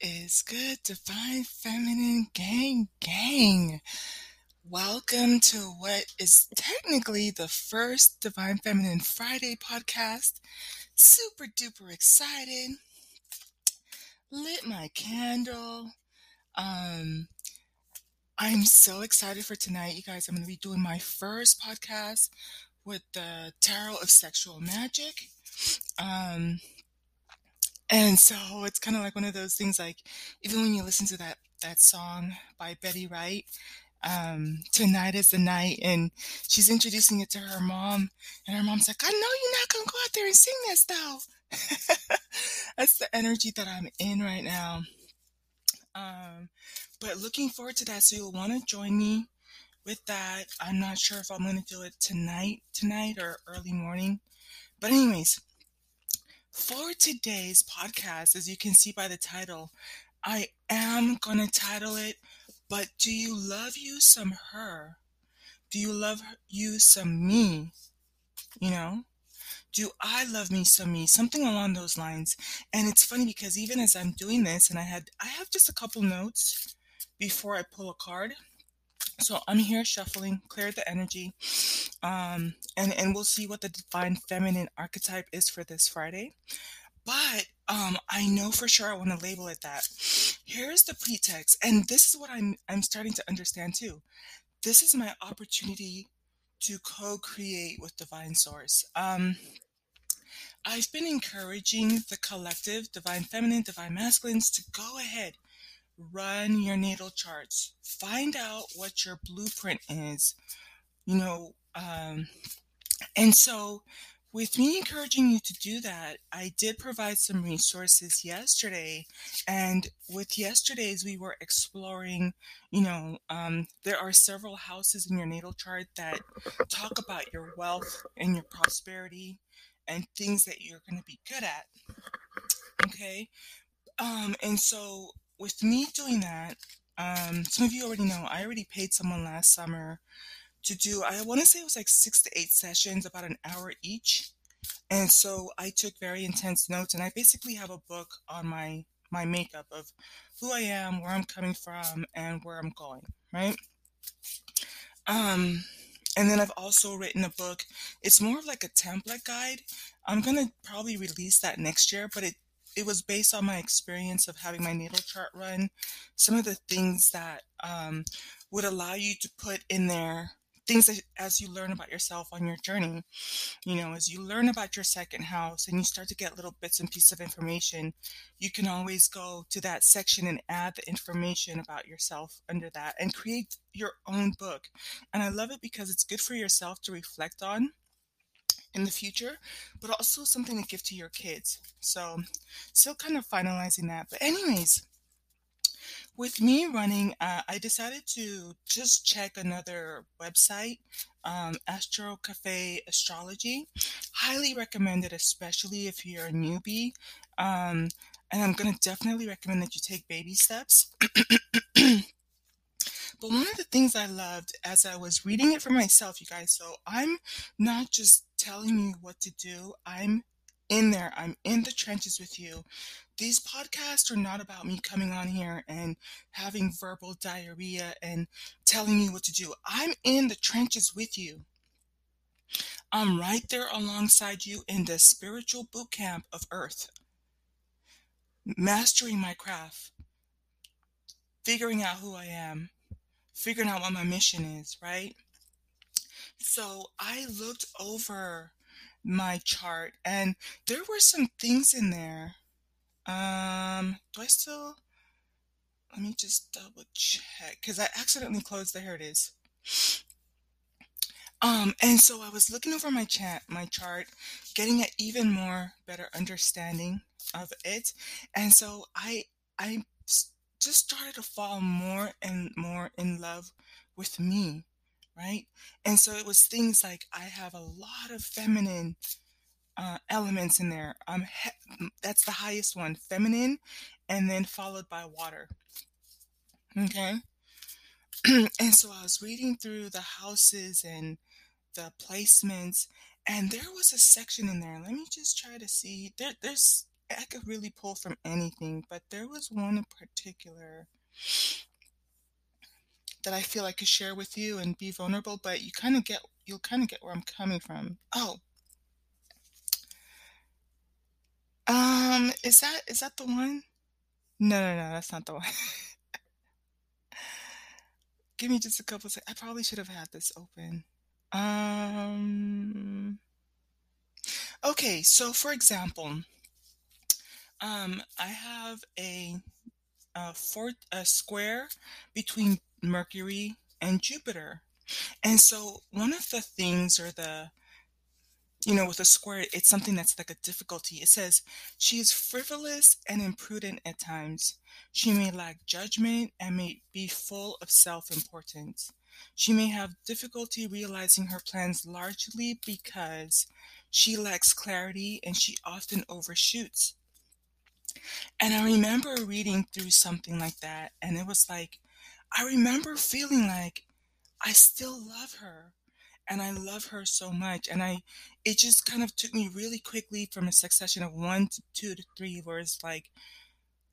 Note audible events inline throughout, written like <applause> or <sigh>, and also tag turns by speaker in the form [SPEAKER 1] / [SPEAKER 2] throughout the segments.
[SPEAKER 1] is good, divine feminine gang gang? Welcome to what is technically the first Divine Feminine Friday podcast. Super duper excited. Lit my candle. Um, I'm so excited for tonight, you guys. I'm going to be doing my first podcast with the Tarot of Sexual Magic. Um, and so it's kind of like one of those things like even when you listen to that that song by Betty Wright, um, tonight is the night, and she's introducing it to her mom, and her mom's like, I know you're not gonna go out there and sing this though. <laughs> That's the energy that I'm in right now. Um, but looking forward to that. So you'll want to join me with that. I'm not sure if I'm going to do it tonight, tonight or early morning. But anyways, for today's podcast, as you can see by the title, I am going to title it, But Do You Love You Some Her? Do you love you some me? You know? Do I love me some me? Something along those lines. And it's funny because even as I'm doing this, and I had I have just a couple notes before I pull a card. So I'm here shuffling, clear the energy, um, and and we'll see what the divine feminine archetype is for this Friday. But um, I know for sure I want to label it that. Here's the pretext, and this is what I'm I'm starting to understand too. This is my opportunity to co-create with divine source. Um, I've been encouraging the collective, divine feminine, divine masculines, to go ahead run your natal charts. Find out what your blueprint is, you know. Um, and so, with me encouraging you to do that, I did provide some resources yesterday. And with yesterday's, we were exploring, you know, um, there are several houses in your natal chart that talk about your wealth and your prosperity and things that you're going to be good at. Okay. Um, and so with me doing that, um, some of you already know I already paid someone last summer to do, I want to say it was like six to eight sessions, about an hour each. And so I took very intense notes, and I basically have a book on my my makeup of who I am, where I'm coming from, and where I'm going, right? Um, and then I've also written a book. It's more of like a template guide. I'm gonna probably release that next year, but it it was based on my experience of having my natal chart run. Some of the things that um, would allow you to put in there things that, as you learn about yourself on your journey. You know, as you learn about your second house and you start to get little bits and pieces of information, you can always go to that section and add the information about yourself under that and create your own book. And I love it because it's good for yourself to reflect on in the future, but also something to give to your kids. So, still kind of finalizing that. But, anyways, with me running, uh, I decided to just check another website, um, Astro Cafe Astrology. Highly recommended, especially if you're a newbie. Um, and I'm going to definitely recommend that you take baby steps. <clears throat> But one of the things I loved as I was reading it for myself, you guys, so I'm not just telling you what to do, I'm in there, I'm in the trenches with you. These podcasts are not about me coming on here and having verbal diarrhea and telling you what to do. I'm in the trenches with you. I'm right there alongside you in the spiritual boot camp of earth, mastering my craft, figuring out who I am, figuring out what my mission is, right? So I looked over my chart and there were some things in there. Um, do I still? Let me just double check because I accidentally closed. There it is. Um, and so I was looking over my chat, my chart, getting an even more better understanding of it. And so I, I just started to fall more and more in love with me, right? And so it was things like I have a lot of feminine uh, elements in there. Um, he- that's the highest one, feminine, and then followed by water. Okay. <clears throat> and so I was reading through the houses and the placements, and there was a section in there. Let me just try to see. There, there's I could really pull from anything, but there was one in particular that I feel I could share with you and be vulnerable, but you kind of get you'll kind of get where I'm coming from. Oh. Um, is that is that the one? No, no, no, that's not the one. <laughs> Give me just a couple seconds. I probably should have had this open. Um Okay, so for example, um, I have a a, four, a square between Mercury and Jupiter. And so one of the things or the you know, with a square, it's something that's like a difficulty. It says, she is frivolous and imprudent at times. She may lack judgment and may be full of self importance. She may have difficulty realizing her plans largely because she lacks clarity and she often overshoots. And I remember reading through something like that, and it was like, I remember feeling like I still love her and I love her so much. And I, it just kind of took me really quickly from a succession of one to two to three, where it's like,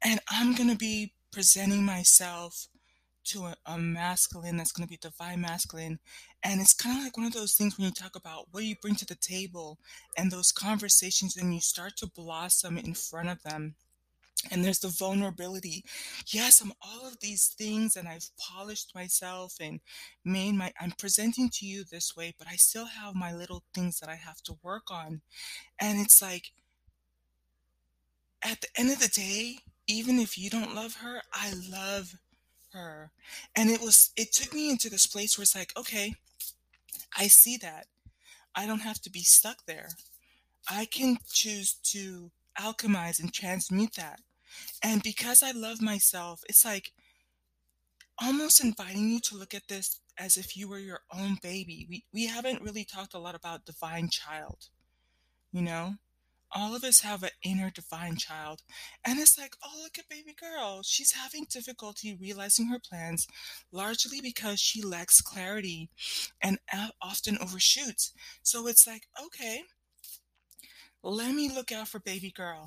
[SPEAKER 1] and I'm going to be presenting myself to a, a masculine that's going to be divine masculine. And it's kind of like one of those things when you talk about what you bring to the table and those conversations, and you start to blossom in front of them and there's the vulnerability. Yes i'm all of these things and i've polished myself and made my i'm presenting to you this way but i still have my little things that i have to work on. And it's like at the end of the day even if you don't love her i love her. And it was it took me into this place where it's like okay i see that. I don't have to be stuck there. I can choose to alchemize and transmute that and because I love myself, it's like almost inviting you to look at this as if you were your own baby. We we haven't really talked a lot about divine child. You know? All of us have an inner divine child. And it's like, oh, look at baby girl. She's having difficulty realizing her plans, largely because she lacks clarity and often overshoots. So it's like, okay, let me look out for baby girl.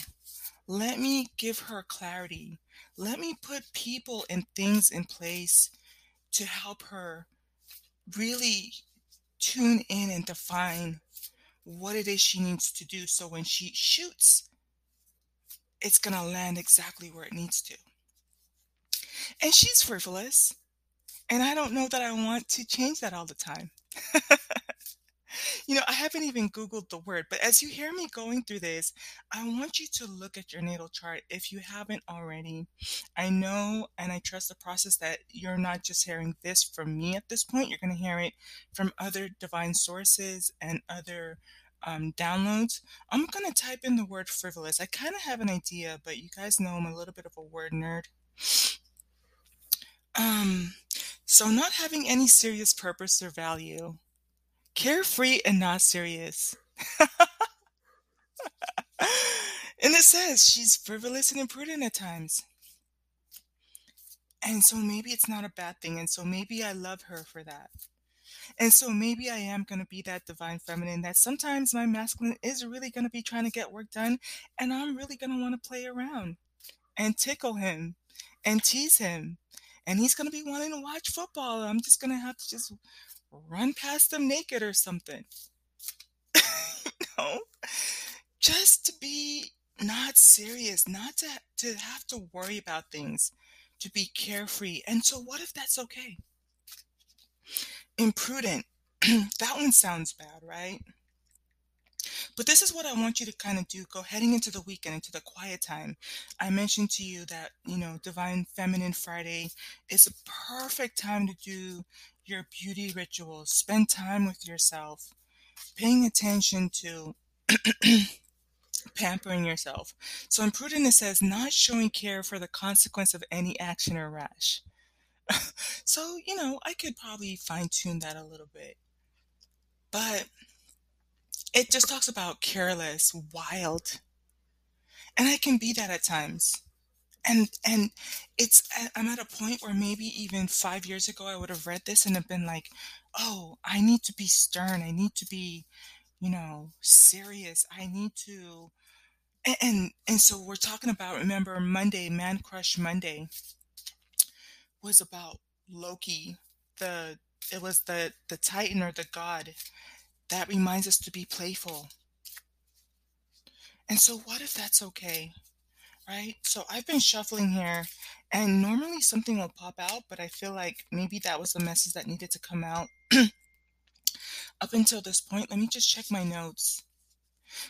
[SPEAKER 1] Let me give her clarity. Let me put people and things in place to help her really tune in and define what it is she needs to do. So when she shoots, it's going to land exactly where it needs to. And she's frivolous. And I don't know that I want to change that all the time. <laughs> You know, I haven't even Googled the word, but as you hear me going through this, I want you to look at your natal chart if you haven't already. I know and I trust the process that you're not just hearing this from me at this point, you're going to hear it from other divine sources and other um, downloads. I'm going to type in the word frivolous. I kind of have an idea, but you guys know I'm a little bit of a word nerd. Um, so not having any serious purpose or value carefree and not serious. <laughs> and it says she's frivolous and imprudent at times. And so maybe it's not a bad thing. And so maybe I love her for that. And so maybe I am going to be that divine feminine that sometimes my masculine is really going to be trying to get work done. And I'm really going to want to play around and tickle him and tease him. And he's going to be wanting to watch football. I'm just going to have to just run past them naked or something. <laughs> know? Just to be not serious, not to, to have to worry about things, to be carefree. And so, what if that's okay? Imprudent. <clears throat> that one sounds bad, right? But this is what I want you to kind of do. Go heading into the weekend, into the quiet time. I mentioned to you that, you know, Divine Feminine Friday is a perfect time to do your beauty rituals. Spend time with yourself, paying attention to <clears throat> pampering yourself. So in prudence says not showing care for the consequence of any action or rash. <laughs> so, you know, I could probably fine tune that a little bit. But it just talks about careless, wild. And I can be that at times. And and it's I'm at a point where maybe even 5 years ago I would have read this and have been like, "Oh, I need to be stern. I need to be, you know, serious. I need to and, and and so we're talking about remember Monday, Man Crush Monday was about Loki, the it was the the titan or the god that reminds us to be playful. And so what if that's okay? Right? So I've been shuffling here and normally something will pop out, but I feel like maybe that was the message that needed to come out. <clears throat> Up until this point, let me just check my notes.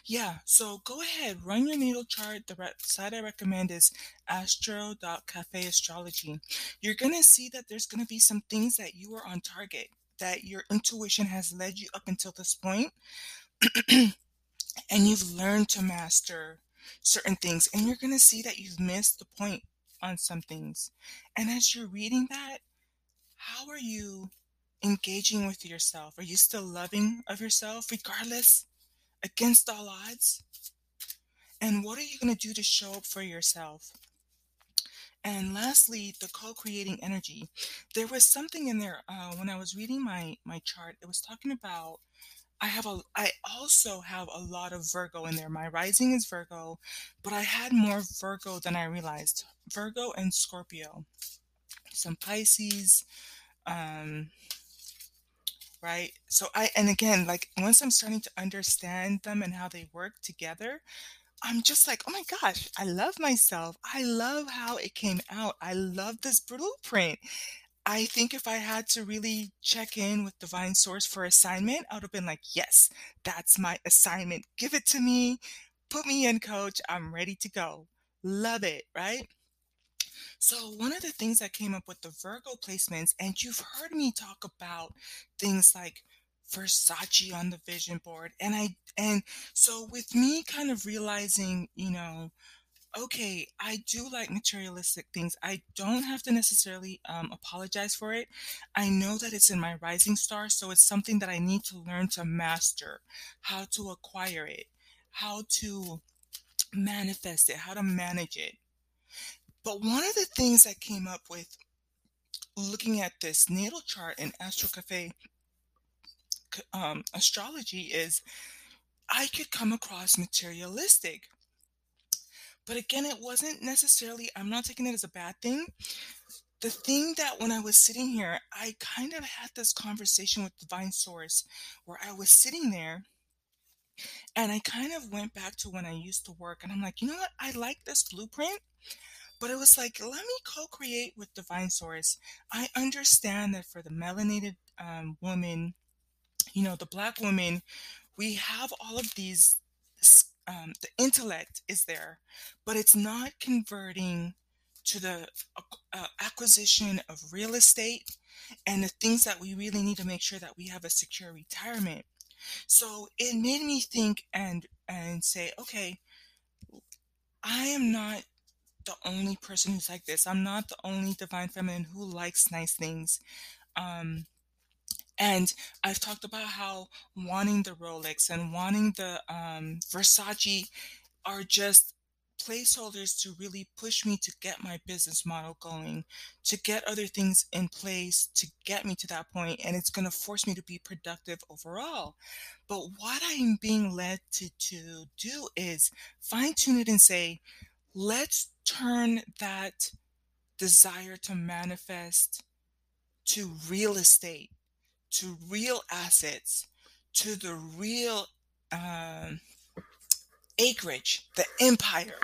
[SPEAKER 1] Yeah, so go ahead, run your natal chart. The re- site I recommend is astro.cafe astrology. You're going to see that there's going to be some things that you are on target, that your intuition has led you up until this point, <clears throat> and you've learned to master certain things, and you're going to see that you've missed the point on some things. And as you're reading that, how are you engaging with yourself? Are you still loving of yourself regardless? against all odds? And what are you going to do to show up for yourself? And lastly, the co-creating energy. There was something in there uh, when I was reading my my chart. It was talking about I have a I also have a lot of Virgo in there. My rising is Virgo, but I had more Virgo than I realized. Virgo and Scorpio, some Pisces, um, right? So I, and again, like once I'm starting to understand them and how they work together, I'm just like, oh my gosh, I love myself. I love how it came out. I love this blueprint. I think if I had to really check in with Divine Source for assignment, I would have been like, yes, that's my assignment. Give it to me. Put me in, coach. I'm ready to go. Love it, right? So, one of the things that came up with the Virgo placements, and you've heard me talk about things like Versace on the vision board. And I, and so with me kind of realizing, you know, okay, I do like materialistic things. I don't have to necessarily um, apologize for it. I know that it's in my rising star, so it's something that I need to learn to master how to acquire it, how to manifest it, how to manage it. But one of the things that came up with looking at this natal chart in Astro Cafe um, astrology is I could come across materialistic. But again, it wasn't necessarily, I'm not taking it as a bad thing. The thing that when I was sitting here, I kind of had this conversation with Divine Source where I was sitting there and I kind of went back to when I used to work and I'm like, you know what? I like this blueprint. But it was like, let me co create with Divine Source. I understand that for the melanated um, woman, you know, the black woman, we have all of these, um, the intellect is there, but it's not converting to the uh, acquisition of real estate and the things that we really need to make sure that we have a secure retirement. So it made me think and and say, okay, I am not the only person who's like this. I'm not the only divine feminine who likes nice things. Um, and I've talked about how wanting the Rolex and wanting the um, Versace are just placeholders to really push me to get my business model going, to get other things in place to get me to that point, and it's going to force me to be productive overall. But what I'm being led to, to do is fine tune it and say, let's turn that desire to manifest to real estate, to real assets, to the real um, acreage, the empire.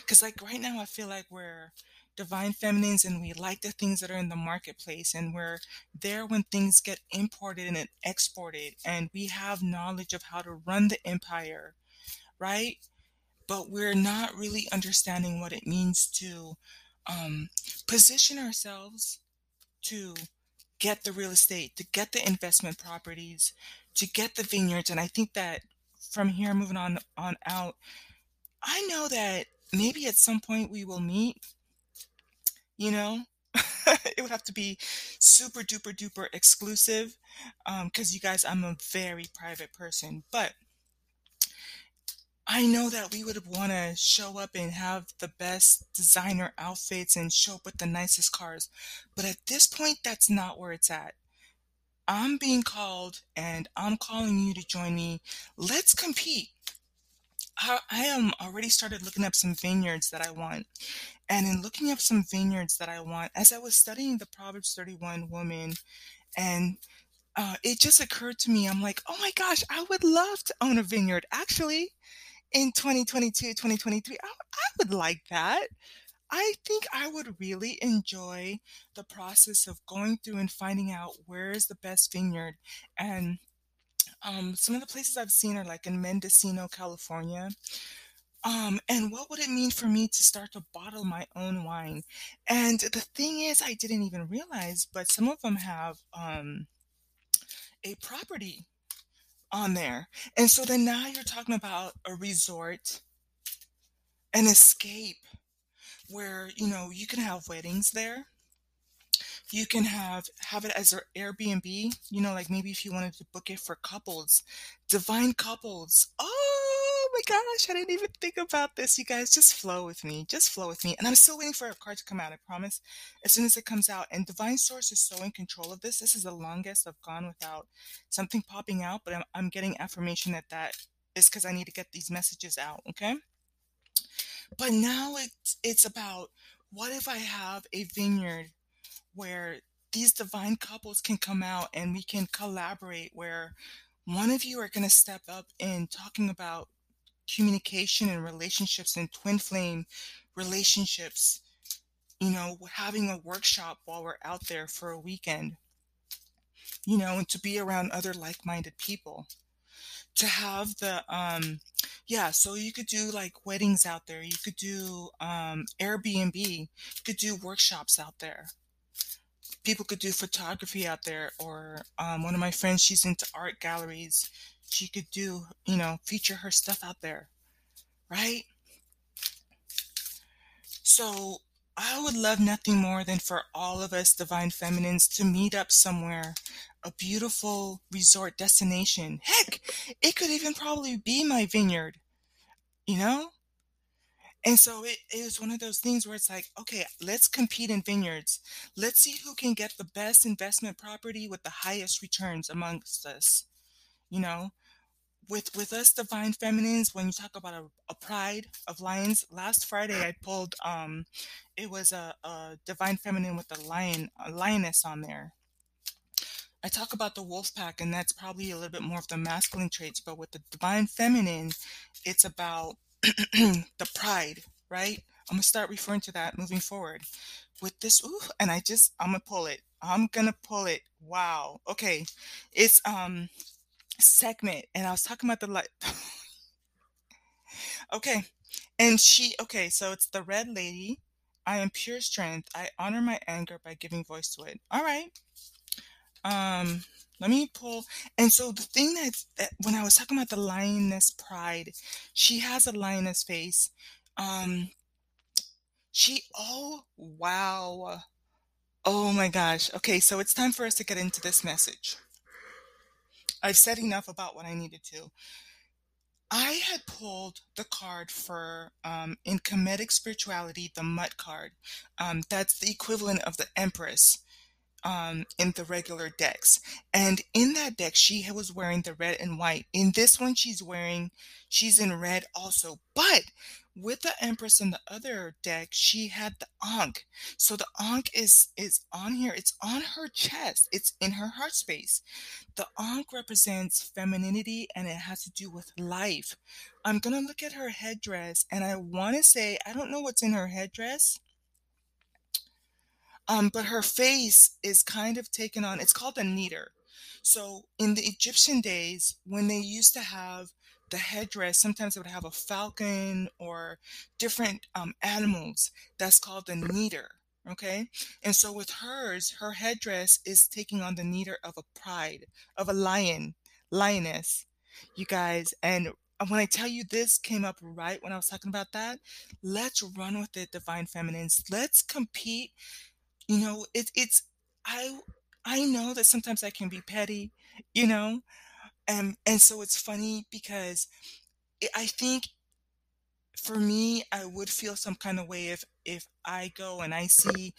[SPEAKER 1] Because, like, right now, I feel like we're divine feminines and we like the things that are in the marketplace and we're there when things get imported and exported and we have knowledge of how to run the empire, right? but we're not really understanding what it means to um, position ourselves to get the real estate, to get the investment properties, to get the vineyards. And I think that from here moving on on out, I know that maybe at some point we will meet. You know, <laughs> it would have to be super duper duper exclusive because um, you guys, I'm a very private person, but I know that we would want to show up and have the best designer outfits and show up with the nicest cars. But at this point, that's not where it's at. I'm being called and I'm calling you to join me. Let's compete. I, am already started looking up some vineyards that I want. And in looking up some vineyards that I want, as I was studying the Proverbs 31 woman, and uh, it just occurred to me, I'm like, oh my gosh, I would love to own a vineyard. Actually, in 2022, 2023, I, I would like that. I think I would really enjoy the process of going through and finding out where is the best vineyard. And um, some of the places I've seen are like in Mendocino, California. Um, and what would it mean for me to start to bottle my own wine? And the thing is, I didn't even realize, but some of them have um, a property on there. And so then now you're talking about a resort, an escape where, you know, you can have weddings there. You can have have it as an Airbnb, you know, like maybe if you wanted to book it for couples, divine couples. Oh my gosh, I didn't even think about this. You guys just flow with me. Just flow with me. And I'm still waiting for a card to come out, I promise. As soon as it comes out. And Divine Source is so in control of this. This is the longest I've gone without something popping out, but I'm, I'm getting affirmation that that is because I need to get these messages out, okay? But now it's it's about what if I have a vineyard where these divine couples can come out and we can collaborate where one of you are going to step up in talking about communication and relationships and twin flame relationships you know having a workshop while we're out there for a weekend you know and to be around other like-minded people. To have the um yeah so you could do like weddings out there. You could do um airbnb. You could do workshops out there. People could do photography out there or um, one of my friends she's into art galleries she could do you know feature her stuff out there right so i would love nothing more than for all of us divine feminines to meet up somewhere a beautiful resort destination heck it could even probably be my vineyard you know and so it, it one of those things where it's like, okay, let's compete in vineyards. Let's see who can get the best investment property with the highest returns amongst us. You know, with with us divine feminines, when you talk about a, a pride of lions, last Friday I pulled um it was a, a divine feminine with a lion, a lioness on there. I talk about the wolf pack, and that's probably a little bit more of the masculine traits, but with the divine feminine, it's about <clears throat> the pride, right? I'm gonna start referring to that moving forward. With this, ooh, and I just I'm gonna pull it. I'm gonna pull it. Wow. Okay, it's um Sekhmet, and I was talking about the light. <laughs> okay, and she okay, so it's the red lady. I am pure strength. I honor my anger by giving voice to it. All right. Um, let me pull. And so the thing that's that when I was talking about the lioness pride, she has a lioness face. Um, she, oh, wow. Oh my gosh. Okay, so it's time for us to get into this message. I've said enough about what I needed to. I had pulled the card for um, in Kemetic spirituality, the Mut card. Um, that's the equivalent of the Empress um, in the regular decks. And in that deck, she was wearing the red and white. In this one, she's wearing, she's in red also. But with the Empress in the other deck, she had the Ankh. So the Ankh is is on here. It's on her chest. It's in her heart space. The Ankh represents femininity and it has to do with life. I'm gonna look at her headdress and I want to say I don't know what's in her headdress um, but her face is kind of taken on, it's called a nidar. So in the Egyptian days, when they used to have the headdress, sometimes it would have a falcon or different um, animals. That's called the nidar. Okay. And so with hers, her headdress is taking on the nidar of a pride, of a lion, lioness, you guys. And when I tell you this came up right when I was talking about that, let's run with it, divine feminines. Let's compete you know, it, it's I I know that sometimes I can be petty, you know, and and so it's funny because it, I think for me, I would feel some kind of way if if I go and I see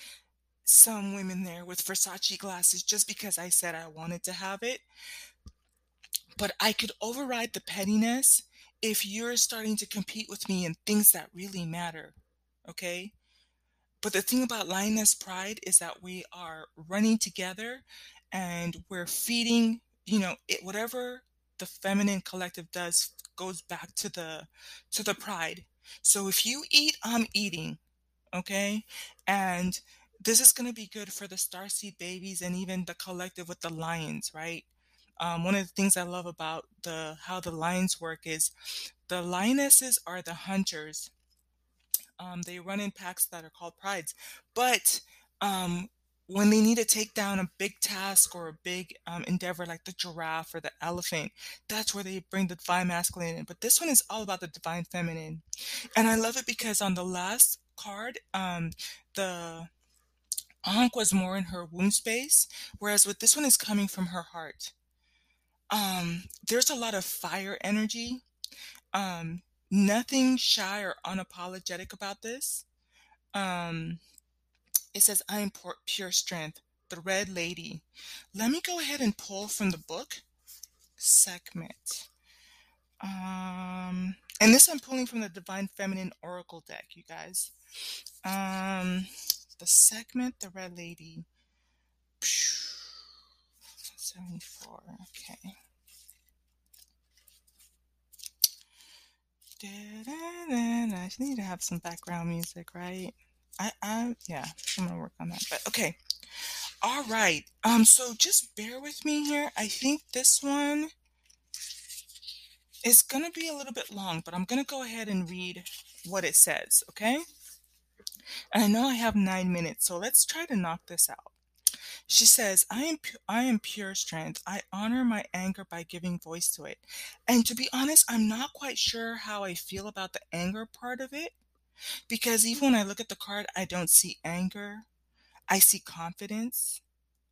[SPEAKER 1] some women there with Versace glasses just because I said I wanted to have it. But I could override the pettiness if you're starting to compete with me in things that really matter. Okay? But the thing about Lioness Pride is that we are running together and we're feeding, you know, it, whatever the feminine collective does goes back to the to the pride. So if you eat, I'm eating. Okay? And this is going to be good for the starseed babies and even the collective with the lions, right? Um, one of the things I love about the how the lions work is the lionesses are the hunters. Um, they run in packs that are called prides, but um, when they need to take down a big task or a big um, endeavor like the giraffe or the elephant, that's where they bring the divine masculine in. But this one is all about the divine feminine, and I love it because on the last card, um, the Ankh was more in her womb space, whereas with this one is coming from her heart um, there's a lot of fire energy. Um, nothing shy or unapologetic about this. It says, I am pure strength, the red lady. Let me go ahead and pull from the book Sekhmet. Um, and this I'm pulling from the Divine Feminine Oracle deck, you guys. Um, the Sekhmet, the red lady. 74. Okay. I just need to have some background music, right? I, I, yeah, I'm gonna work on that. But okay, all right. Um, so just bear with me here. I think this one is gonna be a little bit long, but I'm gonna go ahead and read what it says. Okay. And I know I have nine minutes, so let's try to knock this out. She says, I am, pu- I am pure strength. I honor my anger by giving voice to it. And to be honest, I'm not quite sure how I feel about the anger part of it. Because even when I look at the card, I don't see anger. I see confidence.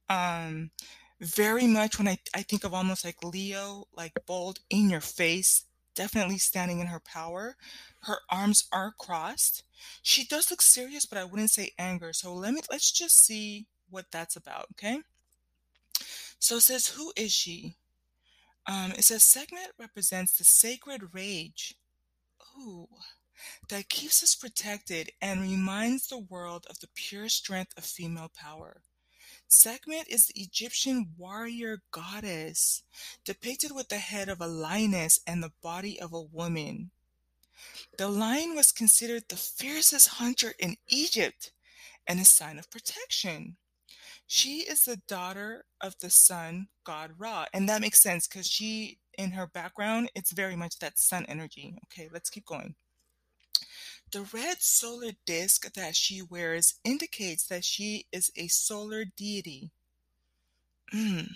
[SPEAKER 1] Um, very much when I, I think of almost like Leo, like bold in your face, definitely standing in her power. Her arms are crossed. She does look serious, but I wouldn't say anger. So let me let's just see what that's about, okay? So it says, Who is she? Um, it says, Sekhmet represents the sacred rage. Ooh, that keeps us protected and reminds the world of the pure strength of female power. Sekhmet is the Egyptian warrior goddess, depicted with the head of a lioness and the body of a woman. The lion was considered the fiercest hunter in Egypt and a sign of protection. She is the daughter of the sun god Ra. And that makes sense because she, in her background, it's very much that sun energy. Okay, let's keep going. The red solar disk that she wears indicates that she is a solar deity. Mm,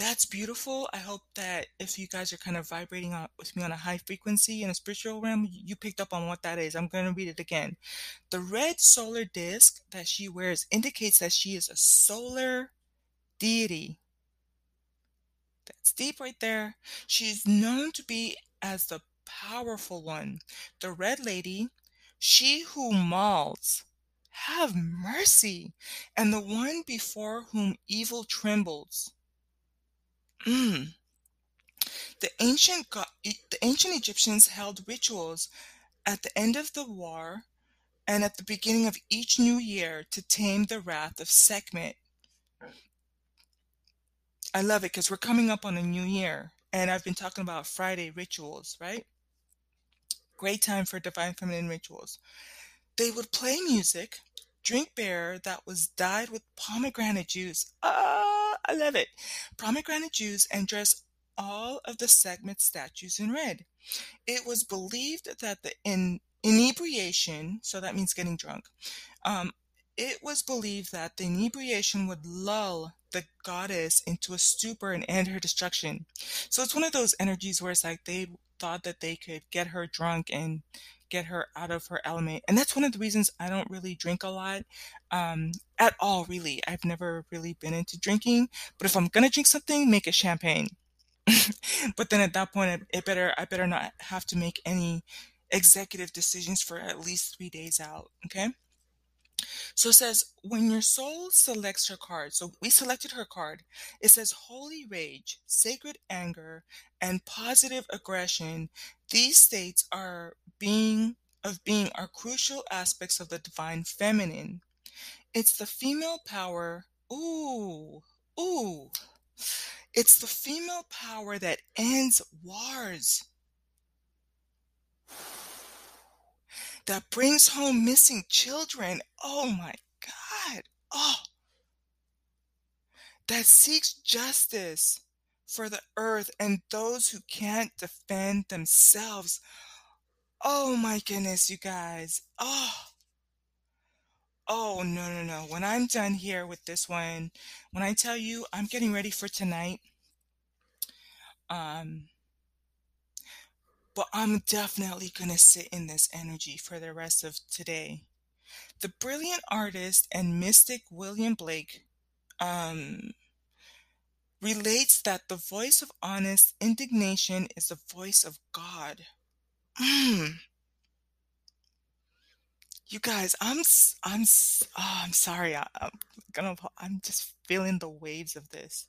[SPEAKER 1] that's beautiful. I hope that if you guys are kind of vibrating with me on a high frequency in a spiritual realm, you picked up on what that is. I'm going to read it again. The red solar disk that she wears indicates that she is a solar deity. That's deep right there. She's known to be as the powerful one, the red lady, she who mauls. Have mercy, and the one before whom evil trembles. Mm. The ancient the ancient Egyptians held rituals at the end of the war and at the beginning of each new year to tame the wrath of Sekhmet. I love it because we're coming up on a new year, and I've been talking about Friday rituals, right? Great time for divine feminine rituals. They would play music, drink beer that was dyed with pomegranate juice. Ah, I love it. Pomegranate juice and dress all of the Sekhmet statues in red. It was believed that the in, inebriation, so that means getting drunk, um, it was believed that the inebriation would lull the goddess into a stupor and end her destruction. So it's one of those energies where it's like they thought that they could get her drunk and get her out of her element. And that's one of the reasons I don't really drink a lot um, at all, really. I've never really been into drinking, but if I'm going to drink something, make it champagne. <laughs> but then at that point, it, it better, I better not have to make any executive decisions for at least three days out. Okay. So it says, when your soul selects her card, so we selected her card, it says holy rage, sacred anger, and positive aggression. These states are being of being are crucial aspects of the divine feminine. It's the female power. Ooh, ooh. It's the female power that ends wars, that brings home missing children. Oh my God. Oh. That seeks justice for the earth and those who can't defend themselves. Oh my goodness, you guys. Oh. Oh, no, no, no. When I'm done here with this one, when I tell you I'm getting ready for tonight, um, but I'm definitely going to sit in this energy for the rest of today. The brilliant artist and mystic William Blake um, relates that the voice of honest indignation is the voice of God. Mm. You guys, I'm I'm oh, I'm sorry. I, I'm gonna I'm just feeling the waves of this.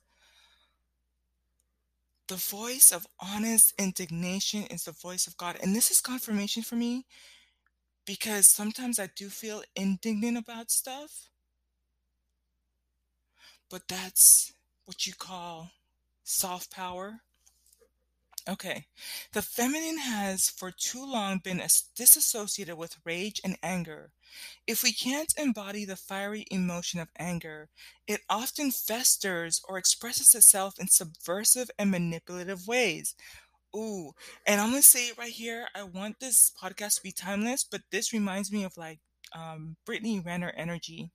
[SPEAKER 1] The voice of honest indignation is the voice of God. And this is confirmation for me because sometimes I do feel indignant about stuff. But that's what you call soft power. Okay. The feminine has for too long been disassociated with rage and anger. If we can't embody the fiery emotion of anger, it often festers or expresses itself in subversive and manipulative ways. Ooh, and I'm gonna say it right here. I want this podcast to be timeless, but this reminds me of like um, Brittany Renner energy.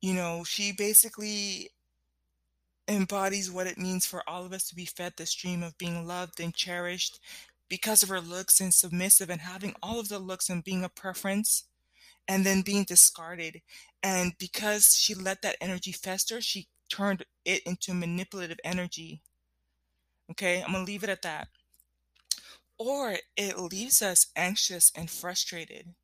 [SPEAKER 1] You know, she basically embodies what it means for all of us to be fed the stream of being loved and cherished because of her looks and submissive and having all of the looks and being a preference and then being discarded. And because she let that energy fester, she turned it into manipulative energy. Okay, I'm gonna leave it at that. Or it leaves us anxious and frustrated.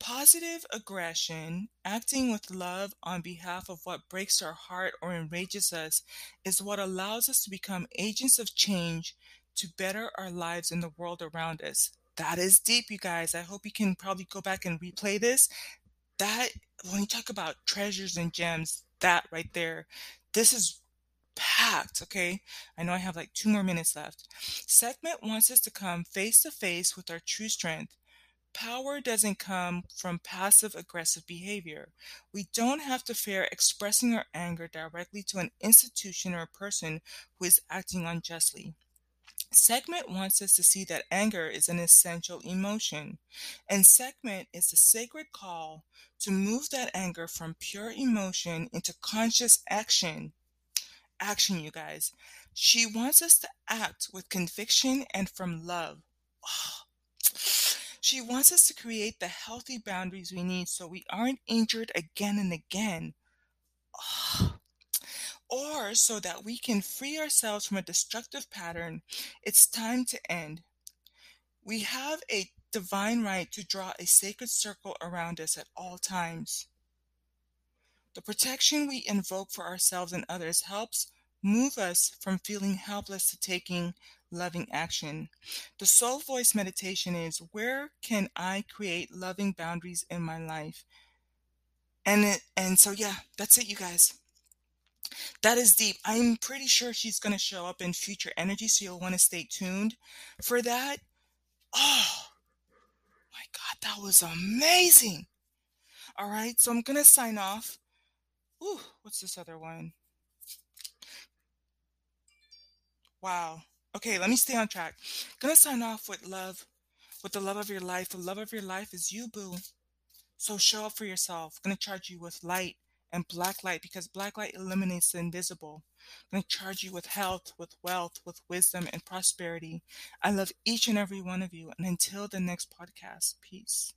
[SPEAKER 1] Positive aggression, acting with love on behalf of what breaks our heart or enrages us, is what allows us to become agents of change to better our lives in the world around us. That is deep, you guys. I hope you can probably go back and replay this. That, when you talk about treasures and gems, that right there, this is packed, okay? I know I have like two more minutes left. Sekhmet wants us to come face to face with our true strength. Power doesn't come from passive aggressive behavior. We don't have to fear expressing our anger directly to an institution or a person who is acting unjustly. Sekhmet wants us to see that anger is an essential emotion, and Sekhmet is the sacred call to move that anger from pure emotion into conscious action. Action, you guys. She wants us to act with conviction and from love. Oh. <sighs> <sighs> She wants us to create the healthy boundaries we need so we aren't injured again and again. Oh. <sighs> Or so that we can free ourselves from a destructive pattern. It's time to end. We have a divine right to draw a sacred circle around us at all times. The protection we invoke for ourselves and others helps move us from feeling helpless to taking loving action. The soul voice meditation is where can I create loving boundaries in my life? And it, and so yeah, that's it you guys. That is deep. I'm pretty sure she's going to show up in future energy so you'll want to stay tuned for that. Oh my god, that was amazing. All right, so I'm going to sign off. Ooh, what's this other one? Wow. Okay, let me stay on track. Gonna sign off with love, with the love of your life. The love of your life is you, boo. So show up for yourself. Gonna charge you with light and black light because black light eliminates the invisible. Gonna charge you with health, with wealth, with wisdom and prosperity. I love each and every one of you. And until the next podcast, peace.